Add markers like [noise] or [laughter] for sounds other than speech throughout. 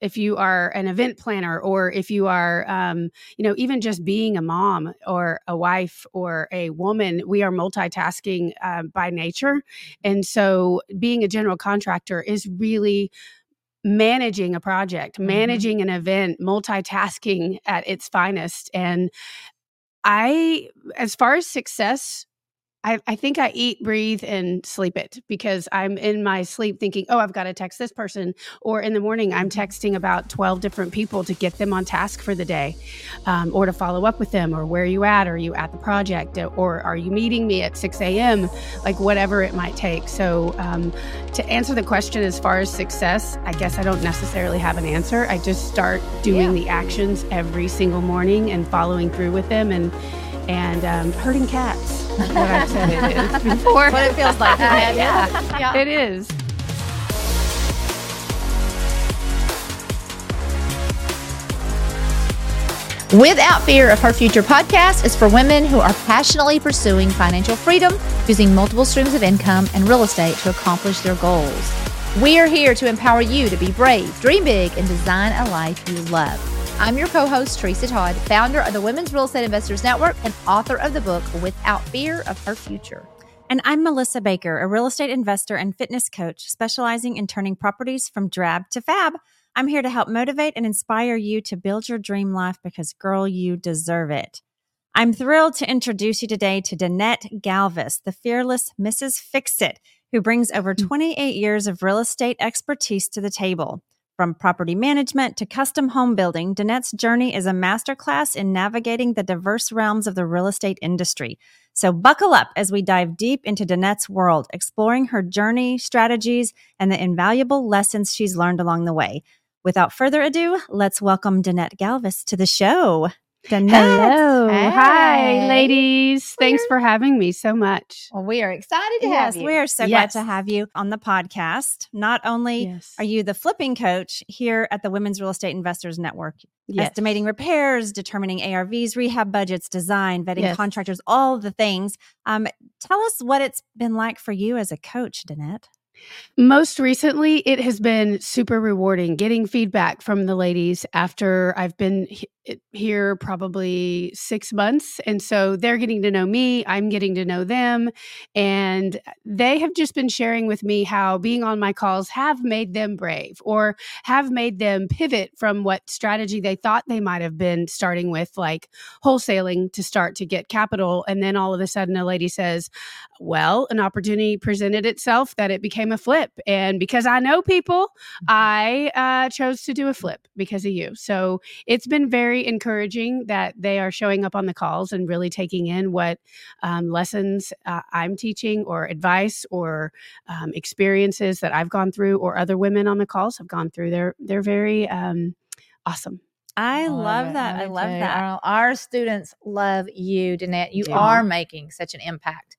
if you are an event planner or if you are um, you know even just being a mom or a wife or a woman we are multitasking uh, by nature and so being a general contractor is really managing a project Mm-hmm. managing an event multitasking at its finest and i as far as success I, I think I eat, breathe, and sleep it because I'm in my sleep thinking, oh, I've got to text this person. Or in the morning, I'm texting about 12 different people to get them on task for the day um, or to follow up with them. Or where are you at? Are you at the project? Or are you meeting me at 6 a.m.? Like whatever it might take. So, um, to answer the question as far as success, I guess I don't necessarily have an answer. I just start doing the actions every single morning and following through with them and and um, herding cats. [laughs] What I've said it is before. [laughs] What it feels like. yeah, [laughs] yeah. yeah. it is. Without Fear of Her Future podcast is for women who are passionately pursuing financial freedom using multiple streams of income and real estate to accomplish their goals. We are here to empower you to be brave, dream big, and design a life you love. I'm your co host, Teresa Todd, founder of the Women's Real Estate Investors Network and author of the book Without Fear of Her Future. And I'm Melissa Baker, a real estate investor and fitness coach specializing in turning properties from drab to fab. I'm here to help motivate and inspire you to build your dream life because, girl, you deserve it. I'm thrilled to introduce you today to Danette Galvis, the fearless Mrs. Fix It, who brings over mm. 28 years of real estate expertise to the table. From property management to custom home building, Danette's journey is a masterclass in navigating the diverse realms of the real estate industry. So buckle up as we dive deep into Danette's world, exploring her journey, strategies, and the invaluable lessons she's learned along the way. Without further ado, let's welcome Danette Galvis to the show. Hello. Hi, ladies. Thanks for having me so much. Well, we are excited to Yes, have you. we are so Yes. glad to have you on the podcast. Not only Yes. are you the flipping coach here at the Women's Real Estate Investors Network, estimating repairs, determining ARVs, rehab budgets, design, vetting contractors, all the things. Um, tell us what it's been like for you as a coach, Danette. Most recently, it has been super rewarding getting feedback from the ladies after I've been he- here probably six months. And so they're getting to know me, I'm getting to know them. And they have just been sharing with me how being on my calls have made them brave or have made them pivot from what strategy they thought they might have been starting with, like wholesaling to start to get capital. And then all of a sudden, a lady says, well, an opportunity presented itself that it became a flip. And because I know people, I uh, chose to do a flip because of you. So it's been very encouraging that they are showing up on the calls and really taking in what um, lessons uh, I'm teaching or advice or um, experiences that I've gone through or other women on the calls have gone through. They're, they're very um, awesome. I love, it. that. I love too. that. Our, our students love you, Danette. You Yeah. are making such an impact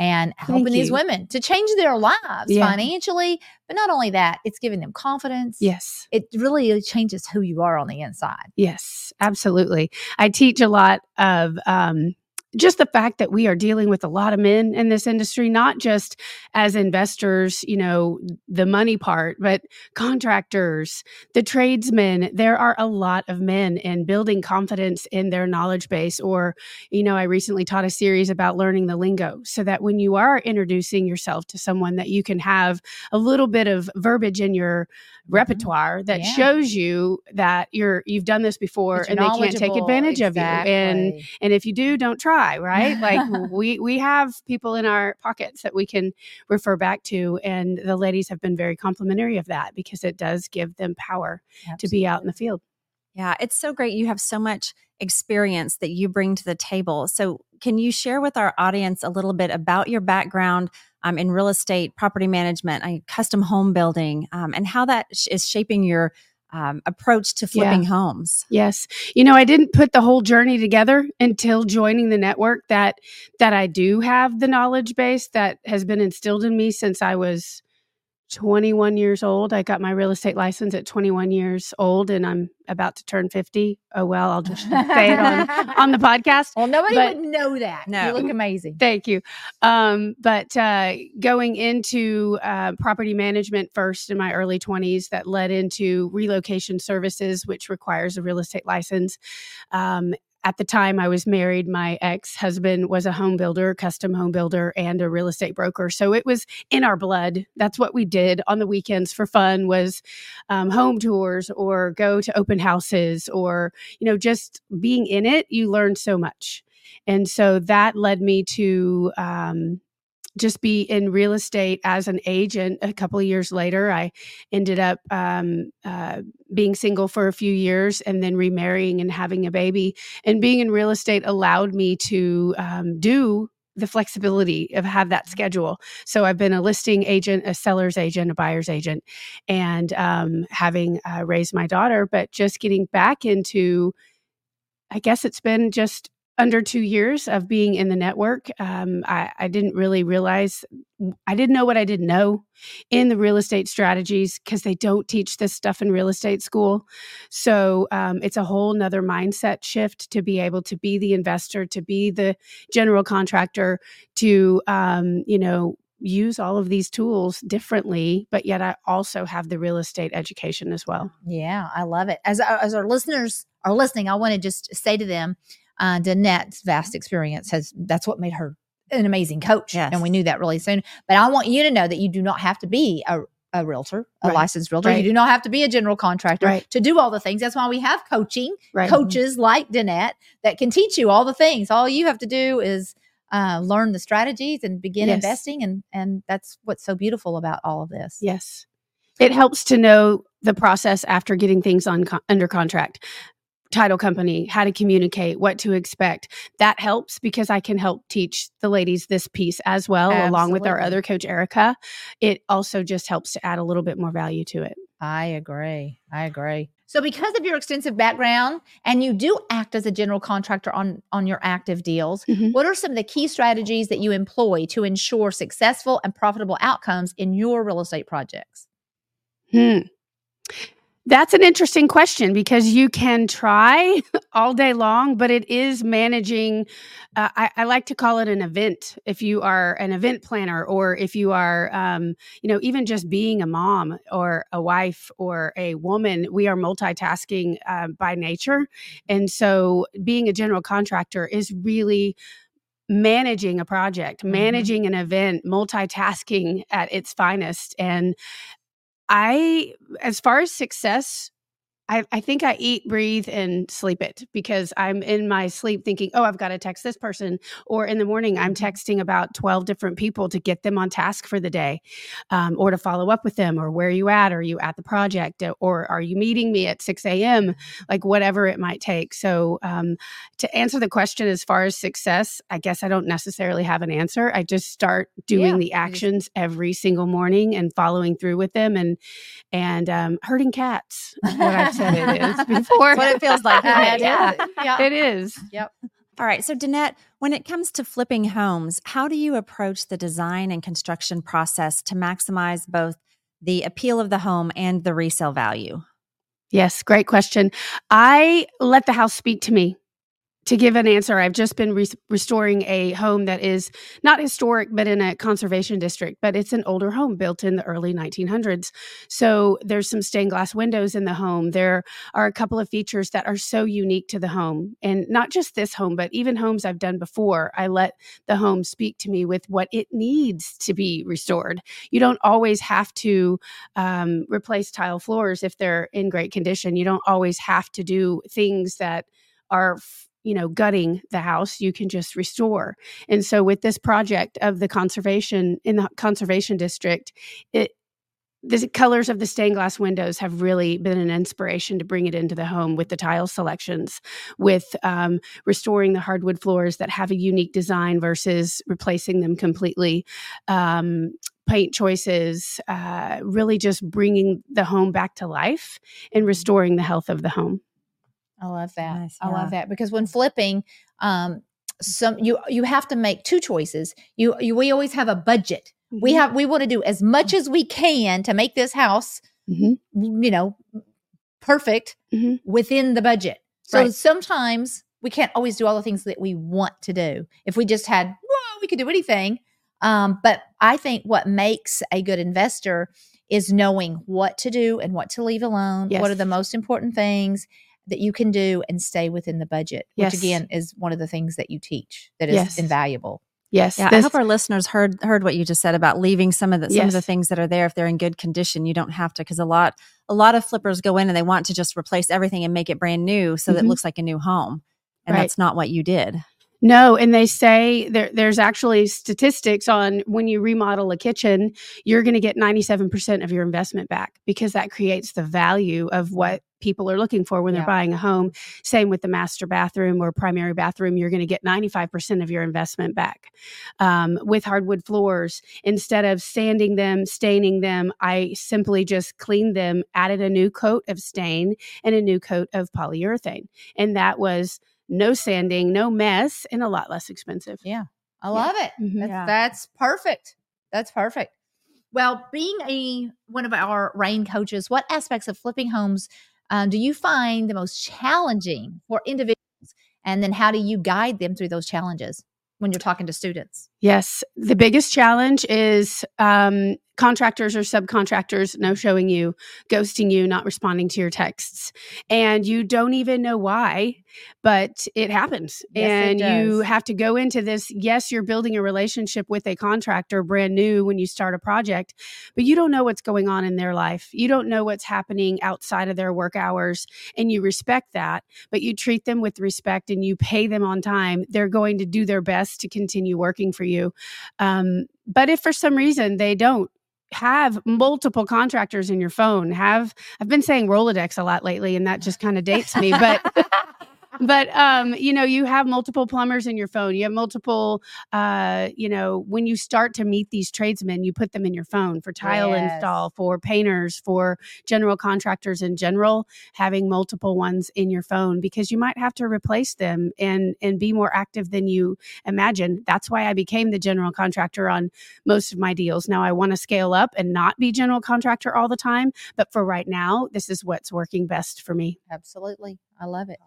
and helping these women to change their lives Yeah. financially. But not only that, it's giving them confidence. Yes. It really changes who you are on the inside. Yes, absolutely. I teach a lot of um, just the fact that we are dealing with a lot of men in this industry, not just as investors, you know, the money part, but contractors, the tradesmen. There are a lot of men and building confidence in their knowledge base. Or, you know, I recently taught a series about learning the lingo so that when you are introducing yourself to someone, that you can have a little bit of verbiage in your mm-hmm. repertoire that Yeah. shows you that you're you've done this before That and they can't take advantage of you and and if you do don't try right like [laughs] we we have people in our pockets that we can refer back to and the ladies have been very complimentary of that because it does give them power to be out in the field Yeah, it's so great. You have so much experience that you bring to the table. So, can you share with our audience a little bit about your background um, in real estate, property management, uh, custom home building, um, and how that sh- is shaping your um, approach to Yeah. flipping homes? Yes. You know, I didn't put the whole journey together until joining the network that that I do have the knowledge base that has been instilled in me since I was 21 years old. I got my real estate license at 21 years old, and I'm about to turn 50. Oh well, I'll just say it on on the [laughs] podcast. Well, nobody But- would know that. No. You look amazing. Thank you. Um, but uh, going into uh, property management first in my early 20s, that led into relocation services, which requires a real estate license. Um, at the time I was married, my ex husband was a home builder, custom home builder, and a real estate broker. So it was in our blood. That's what we did on the weekends for fun was um, home tours or go to open houses or you know just being in it. You learn so much. And so that led me to um, just be in real estate as an agent. A couple of years later, I ended up um, uh, being single for a few years and then remarrying and having a baby. And being in real estate allowed me to um, do the flexibility of have that schedule. So I've been a listing agent, a seller's agent, a buyer's agent, and um, having uh, raised my daughter, but just getting back into, I guess it's been just under two years of being in the network. Um, I, I didn't really realize, I didn't know what I didn't know in the real estate strategies because they don't teach this stuff in real estate school. So um, it's a whole nother mindset shift to be able to be the investor, to be the general contractor, to, um, you know, use all of these tools differently, but yet I also have the real estate education as well. Yeah, I love it. As as our listeners are listening, I want to just say to them, uh, Danette's vast experience has that's what made her an amazing coach, Yes. and we knew that really soon. But I want you to know that you do not have to be a a realtor, a Right. licensed realtor. You do not have to be a general contractor Right. to do all the things. That's why we have coaching Right. coaches like Danette that can teach you all the things. All you have to do is uh, learn the strategies and begin Yes. investing, and and that's what's so beautiful about all of this. Yes. It helps to know the process after getting things on con- under contract. Title company, how to communicate, what to expect. That helps because I can help teach the ladies this piece as well, along with our other coach, Erica. It also just helps to add a little bit more value to it. I agree. I agree. So because of your extensive background and you do act as a general contractor on on your active deals, Mhm. what are some of the key strategies that you employ to ensure successful and profitable outcomes in your real estate projects? Hmm. That's an interesting question because you can try [laughs] all day long, but it is managing. Uh, I, I like to call it an event. If you are an event planner, or if you are, um, you know, even just being a mom or a wife or a woman, we are multitasking uh, by nature. And so being a general contractor is really managing a project, Mhm. managing an event, multitasking at its finest. And I, as far as success, I, I think I eat, breathe, and sleep it because I'm in my sleep thinking, oh, I've got to text this person. Or in the morning, I'm texting about 12 different people to get them on task for the day um, or to follow up with them or where are you at? Are you at the project? Or are you meeting me at 6 a.m.? Like whatever it might take. So, um, to answer the question as far as success, I guess I don't necessarily have an answer. I just start doing Yeah, the actions every single morning and following through with them and and um, herding cats. What I've [laughs] said it is [laughs] before. That's what it feels like. [laughs] Yeah. yeah. It is. All right. So, Danette, when it comes to flipping homes, how do you approach the design and construction process to maximize both the appeal of the home and the resale value? Yes, great question. I let the house speak to me. To give an answer, I've just been re- restoring a home that is not historic, but in a conservation district. But it's an older home built in the early 1900s. So there's some stained glass windows in the home. There are a couple of features that are so unique to the home. And not just this home, but even homes I've done before. I let the home speak to me with what it needs to be restored. You don't always have to um, replace tile floors if they're in great condition. You don't always have to do things that are, you know, gutting the house. You can just restore. And so, with this project of the conservation in the conservation district, it the colors of the stained glass windows have really been an inspiration to bring it into the home with the tile selections, with um, restoring the hardwood floors that have a unique design versus replacing them completely. Um, paint choices, uh, really just bringing the home back to life and restoring the health of the home. I love that. Nice, I love that because when flipping, um, some you you have to make two choices. You, you we always have a budget We Mhm. have we want to do as much as we can to make this house, Mhm. you know, perfect Mhm. within the budget. So Right. sometimes we can't always do all the things that we want to do. If we just had, well, we could do anything. Um, but I think what makes a good investor is knowing what to do and what to leave alone. What are the most important things that you can do and stay within the budget, Yes. which again is one of the things that you teach that is Yes. invaluable. Yes. Yeah, I hope our listeners heard heard what you just said about leaving some of the some of the things that are there if they're in good condition. You don't have to because a lot a lot of flippers go in and they want to just replace everything and make it brand new so that it Mhm. looks like a new home, and Right. that's not what you did. No, and they say there, there's actually statistics on when you remodel a kitchen, you're going to get 97% of your investment back because that creates the value of what people are looking for when Yeah. they're buying a home. Same with the master bathroom or primary bathroom, you're going to get 95% of your investment back. Um, with hardwood floors, instead of sanding them, staining them, I simply just cleaned them, added a new coat of stain and a new coat of polyurethane. And that was no sanding, no mess, and a lot less expensive. Yeah. I love it. Mhm. That's, Yeah. that's perfect. That's perfect. Well, being a one of our WREIN coaches, what aspects of flipping homes um, do you find the most challenging for individuals? And then how do you guide them through those challenges when you're talking to students? Yes, the biggest challenge is um, contractors or subcontractors no showing you, ghosting you, not responding to your texts, and you don't even know why, but it happens, Yes, it and you have to go into this. Yes, you're building a relationship with a contractor, brand new when you start a project, but you don't know what's going on in their life. You don't know what's happening outside of their work hours, and you respect that, but you treat them with respect and you pay them on time. They're going to do their best to continue working for you. Um, but if for some reason they don't, have multiple contractors in your phone have i've been saying rolodex a lot lately and that just kind of dates me but [laughs] but um you know you have multiple plumbers in your phone you have multiple uh you know when you start to meet these tradesmen you put them in your phone for tile Yes. install for painters for general contractors in general having multiple ones in your phone because you might have to replace them and and be more active than you imagine that's why i became the general contractor on most of my deals now i want to scale up and not be general contractor all the time but for right now this is what's working best for me Absolutely. I love it.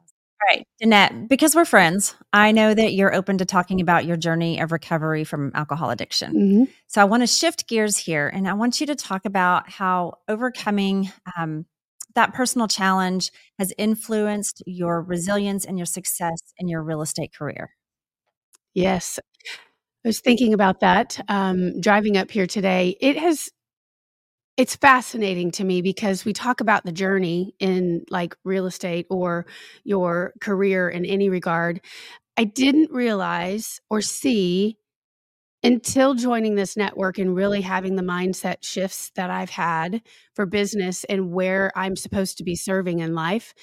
All right, Danette, because we're friends, I know that you're open to talking about your journey of recovery from alcohol addiction. Mhm. So I want to shift gears here and I want you to talk about how overcoming um, that personal challenge has influenced your resilience and your success in your real estate career. Yes. I was thinking about that um, driving up here today. It has, it's fascinating to me because we talk about the journey in like real estate or your career in any regard. I didn't realize or see until joining this network and really having the mindset shifts that I've had for business and where I'm supposed to be serving in life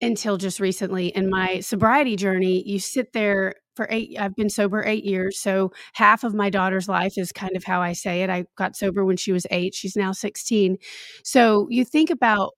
until just recently in my sobriety journey you sit there for eight i've been sober eight years so half of my daughter's life is kind of how i say it i got sober when she was eight she's now 16 so you think about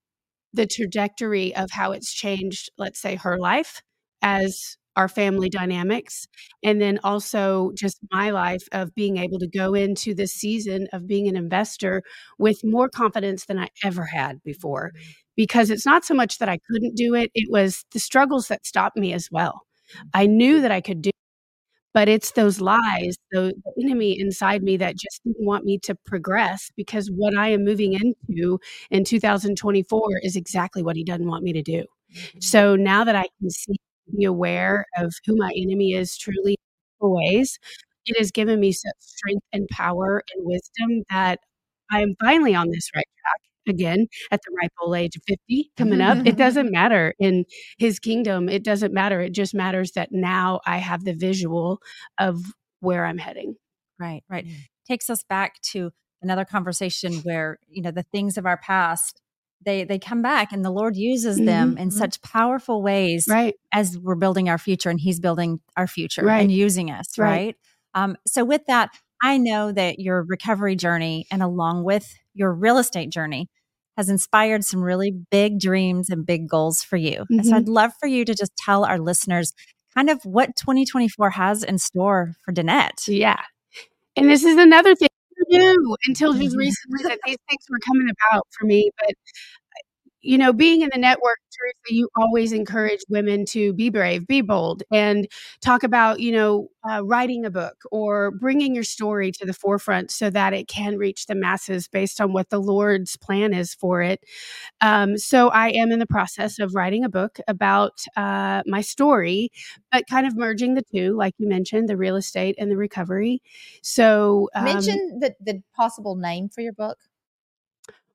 the trajectory of how it's changed let's say her life as our family dynamics and then also just my life of being able to go into this season of being an investor with more confidence than i ever had before mm-hmm. because it's not so much that I couldn't do it, it was the struggles that stopped me as well. I knew that I could do it, but it's those mm. lies, the, the enemy inside me that just didn't want me to progress because what I am moving into in 2024 is exactly what he doesn't want me to do. Mm-hmm. So now that I can see, be aware of who my enemy is truly in ways, it has given me such strength and power and wisdom that I am finally on this right track again at the ripe old age of 50 coming up. it doesn't matter in his kingdom. It doesn't matter. It just matters that now I have the visual of where I'm heading. Right, right. Mm. Takes us back to another conversation [laughs] where, you know, the things of our past, they they come back and the Lord uses them Mhm, in such powerful ways Right. as we're building our future and he's building our future Right. and using us, Right. right? Um, so with that, I know that your recovery journey and along with your real estate journey has inspired some really big dreams and big goals for you. And So. Mm-hmm. I'd love for you to just tell our listeners kind of what 2024 has in store for Danette. Yeah. And this is another thing. I knew until just mm-hmm. recently that these things were coming about for me. But you know, being in the network, Teresa, you always encourage women to be brave, be bold, and talk about, you know, uh, writing a book or bringing your story to the forefront so that it can reach the masses based on what the Lord's plan is for it. Um, so I am in the process of writing a book about uh, my story, but kind of merging the two, like you mentioned, the real estate and the recovery. So um, mention the, the possible name for your book.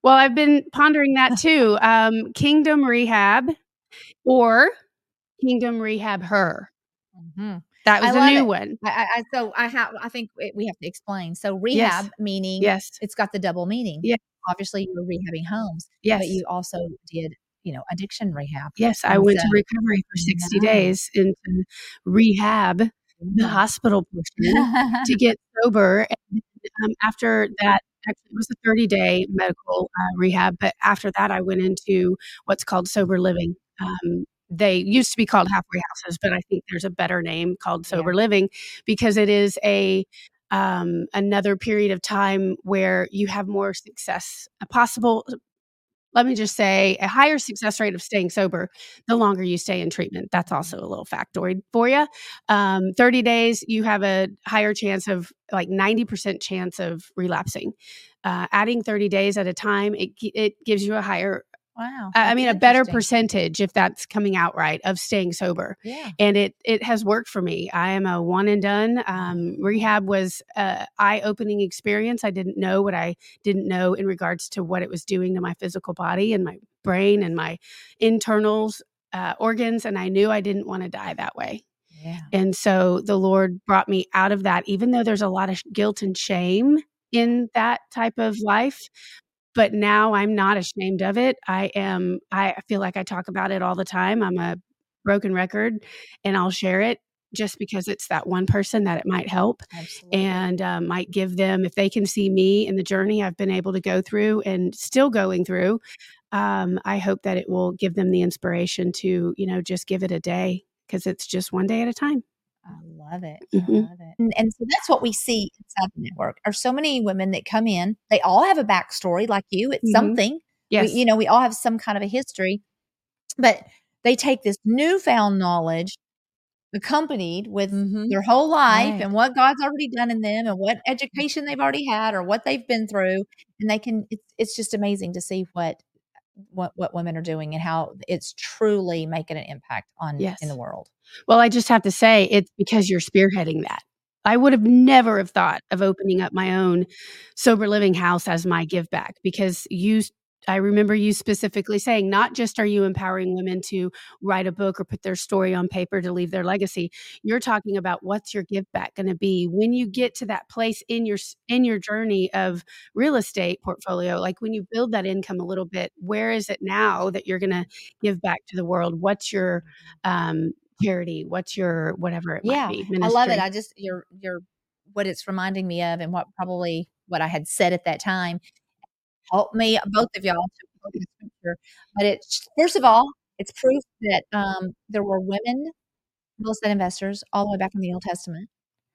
Well, I've been pondering that [laughs] too. Um, Kingdom Rehab or Kingdom Rehab Her. Mm-hmm. That was I a new it. one. I, I, so I have. I think we have to explain. So rehab yes. meaning yes, it's got the double meaning. Yeah, obviously you're rehabbing homes. Yes, but you also did you know addiction rehab. Yes, I went so, to recovery for sixty nice. days into rehab, the mm-hmm. hospital portion, [laughs] to get sober. And um, after that actually it was a 30 day medical uh, rehab but after that i went into what's called sober living um, they used to be called halfway houses but i think there's a better name called sober yeah. living because it is a um, another period of time where you have more success a possible let me just say a higher success rate of staying sober the longer you stay in treatment. That's also a little factoid for you. Um, 30 days, you have a higher chance of like 90% chance of relapsing. Uh, adding 30 days at a time, it, it gives you a higher Wow. I mean, a better percentage, if that's coming out right, of staying sober. Yeah. And it it has worked for me. I am a one and done. Um, rehab was a eye opening experience. I didn't know what I didn't know in regards to what it was doing to my physical body and my brain and my internals uh, organs, and I knew I didn't want to die that way. Yeah. And so the Lord brought me out of that, even though there's a lot of guilt and shame in that type of life but now I'm not ashamed of it. I am, I feel like I talk about it all the time. I'm a broken record and I'll share it just because it's that one person that it might help Absolutely. and uh, might give them, if they can see me in the journey I've been able to go through and still going through, um, I hope that it will give them the inspiration to, you know, just give it a day because it's just one day at a time. I love it. Mm-hmm. I love it. And, and, so that's what we see inside the network. Are so many women that come in. They all have a backstory like you. It's mm-hmm. something. Yes. We, you know, we all have some kind of a history, but they take this newfound knowledge accompanied with mm-hmm. their whole life right. and what God's already done in them and what education they've already had or what they've been through. And they can, it's, it's just amazing to see what what what women are doing and how it's truly making an impact on yes. in the world. Well, I just have to say it's because you're spearheading that. I would have never have thought of opening up my own sober living house as my give back because you I remember you specifically saying, not just are you empowering women to write a book or put their story on paper to leave their legacy. You're talking about what's your give back going to be when you get to that place in your in your journey of real estate portfolio. Like when you build that income a little bit, where is it now that you're going to give back to the world? What's your um, charity? What's your whatever it yeah, might be? Ministry? I love it. I just you're you're what it's reminding me of, and what probably what I had said at that time help me, both of y'all, to quote the scripture. But it's first of all, it's proof that um, there were women real estate investors all the way back in the Old Testament.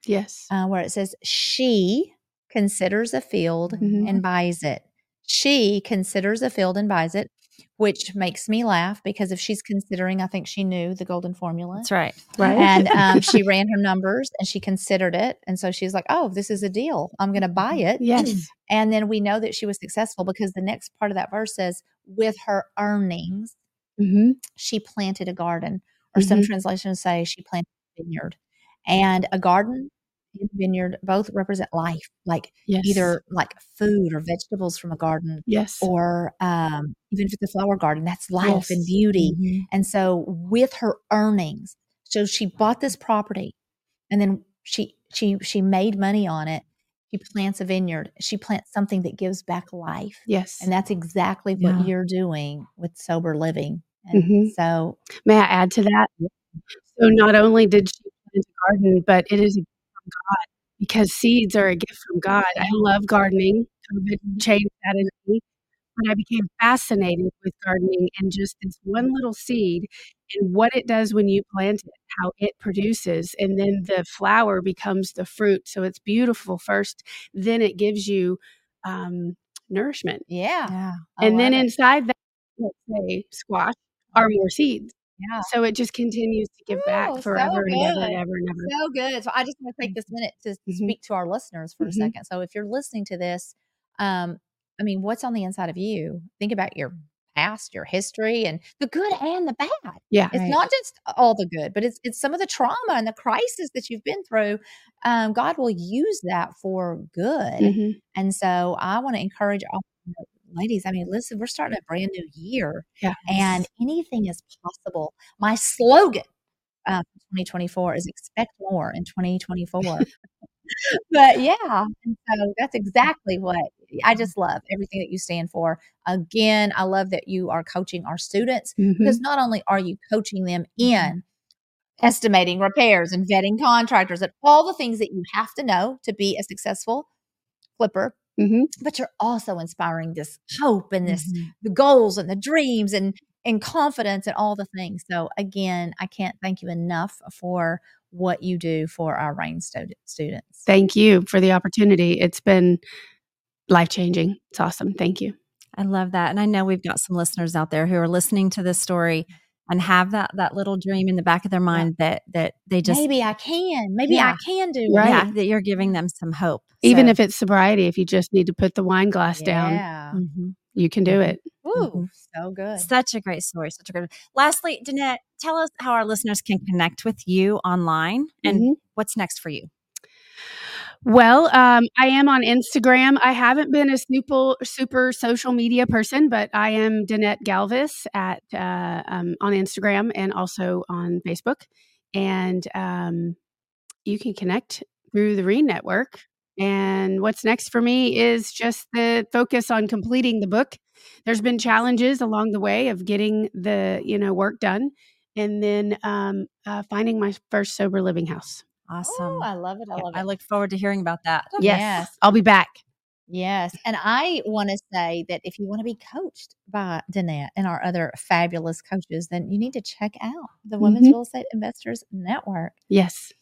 Yes, uh, where it says she considers a field mm-hmm. and buys it. She considers a field and buys it which makes me laugh because if she's considering, I think she knew the golden formula. That's right. Right. And um, she [laughs] ran her numbers and she considered it. And so she's like, oh, this is a deal. I'm going to buy it. Yes. [clears throat] And then we know that she was successful because the next part of that verse says, with her earnings, mm-hmm. she planted a garden. Or mm-hmm. some translations say she planted a vineyard. And a garden vineyard both represent life, like yes. either like food or vegetables from a garden, yes, or um, even if it's a flower garden, that's life yes. and beauty. Mm-hmm. And so, with her earnings, so she bought this property, and then she she she made money on it. She plants a vineyard. She plants something that gives back life. Yes, and that's exactly what yeah. you're doing with sober living. And mm-hmm. so, may I add to that? So, not only did she plant a garden, but it is God because seeds are a gift from God. I love gardening. COVID changed that in me. But I became fascinated with gardening and just this one little seed and what it does when you plant it, how it produces, and then the flower becomes the fruit. So it's beautiful first, then it gives you um, nourishment. Yeah. Yeah. And then it. inside that, let's say squash, are more seeds. Yeah. So it just continues to give Ooh, back so forever and ever and ever and ever. So good. So I just want to take this minute to Mhm. speak to our listeners for a Mhm. second. So if you're listening to this, um, I mean, what's on the inside of you? Think about your past, your history, and the good and the bad. Yeah. It's Right. not just all the good, but it's it's some of the trauma and the crisis that you've been through. Um, God will use that for good. Mhm. And so I want to encourage all ladies. I mean, listen, we're starting a brand new year, Yeah. and anything is possible. My slogan uh, for 2024 is expect more in 2024. [laughs] but yeah, and so that's exactly what I just love everything that you stand for. Again, I love that you are coaching our students Mhm. because not only are you coaching them in estimating repairs and vetting contractors and all the things that you have to know to be a successful flipper, Mhm. but you're also inspiring this hope and this Mhm. the goals and the dreams and and confidence and all the things. So again, I can't thank you enough for what you do for our WREIN stu- students. Thank you for the opportunity. It's been life changing. It's awesome. Thank you. I love that. And I know we've got some listeners out there who are listening to this story and have that that little dream in the back of their mind that that they just maybe I can. Maybe I can do Right. yeah, that you're giving them some hope. Even So- if it's sobriety, if you just need to put the wine glass down, Yeah. Mhm. you can do it. Ooh, so good. Such a great story. Such a good. Lastly, Danette, tell us how our listeners can connect with you online and Mhm. what's next for you. Well, um, I am on Instagram. I haven't been a super super social media person, but I am Danette Galvis at uh, um, on Instagram and also on Facebook. And um, you can connect through the WREIN Network. And what's next for me is just the focus on completing the book. There's been challenges along the way of getting the you know work done, and then um, uh, finding my first sober living house. Awesome. Oh, I love it. I love it. I look forward to hearing about that. Yes, Yes. I'll be back. Yes. And I want to say that if you want to be coached by Danette and our other fabulous coaches, then you need to check out the Women's Mhm. Real Estate Investors Network. Yes.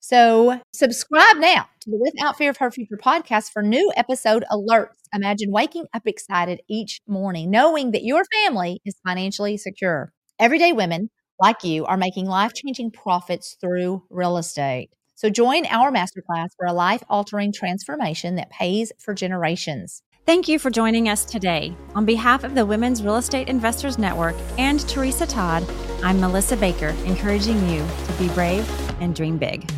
So subscribe now to the Without Fear of Her Future podcast for new episode alerts. Imagine waking up excited each morning, knowing that your family is financially secure. Everyday women like you are making life changing profits through real estate. So join our masterclass for a life altering transformation that pays for generations. Thank you for joining us today. On behalf of the Women's Real Estate Investors Network and Teresa Todd, I'm Melissa Baker, encouraging you to be brave and dream big.